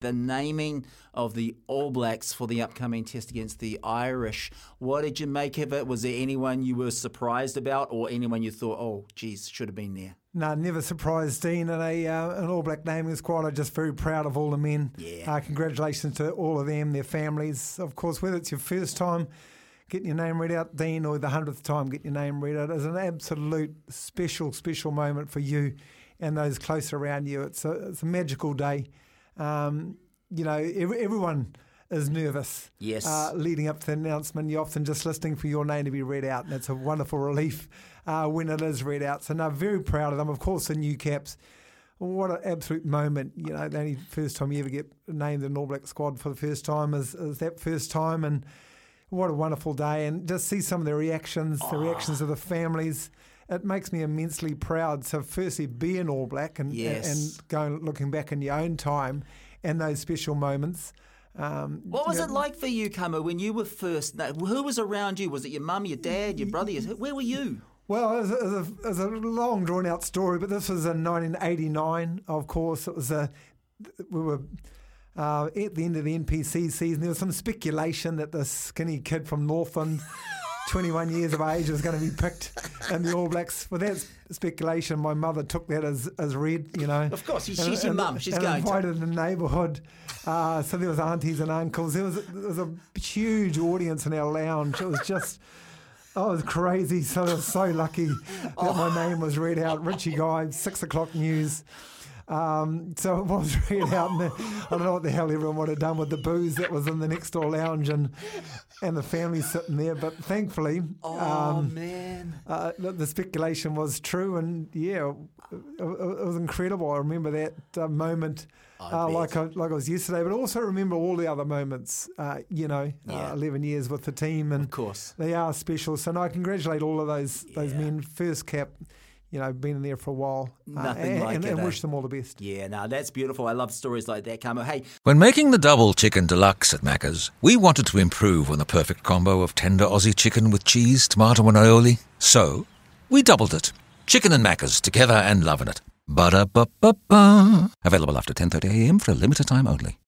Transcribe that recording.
The naming of the All Blacks for the upcoming test against the Irish. What did you make of it? Was there anyone you were surprised about, or anyone you thought, oh, geez, should have been there? No, never surprised Dean in a uh, an All Black naming squad. I'm just very proud of all the men. Yeah. Uh, congratulations to all of them, their families. Of course, whether it's your first time getting your name read out, Dean, or the hundredth time getting your name read out, is an absolute special, special moment for you and those close around you. It's a, it's a magical day. Um, you know, ev- everyone is nervous. Yes. Uh, leading up to the announcement, you're often just listening for your name to be read out, and it's a wonderful relief uh, when it is read out. So, no, very proud of them. Of course, the new caps. What an absolute moment! You know, the only first time you ever get named in an All Black squad for the first time is, is that first time, and what a wonderful day! And just see some of the reactions, the reactions of the families. It makes me immensely proud. So, firstly, be an All Black and Yes. and going looking back in your own time and those special moments. Um, What was you it like for you, Kamo, when you were first? Who was around you? Was it your mum, your dad, your brother? Where were you? Well, it was, a, it, was a, it was a long, drawn out story, but this was in 1989. Of course, it was a we were uh, at the end of the NPC season. There was some speculation that the skinny kid from Northland, 21 years of age, was going to be picked in the All Blacks. For that speculation, my mother took that as, as read. You know, Of course, she's- And- she's your mum. She's and going to. invited the neighbourhood. Uh, so there was aunties and uncles. There was there was a huge audience in our lounge. It was just. I was crazy, so I was so lucky that my name was read out. Richie Guy, six o'clock news. Um, so it was read out, and the, I don't know what the hell everyone would have done with the booze that was in the next door lounge and and the family sitting there. But thankfully, Oh um, man! uh, the, speculation was true, and yeah, it, it it was incredible. I remember that uh, moment uh, like I, like it was yesterday, but also remember all the other moments. Uh, you know, Yeah. uh, eleven years with the team, and Of course. they are special. So no, I congratulate all of those those men. First cap, you know, been in there for a while, uh, Nothing and, like and, it, and eh? wish them all the best. Yeah, no, that's beautiful. I love stories like that, Kamo. Hey, When making the double chicken deluxe at Macca's, we wanted to improve on the perfect combo of tender Aussie chicken with cheese, tomato, and aioli. So, we doubled it. Chicken and Macca's together and loving it. Ba-da-ba-ba-ba. Available after 10.30am for a limited time only.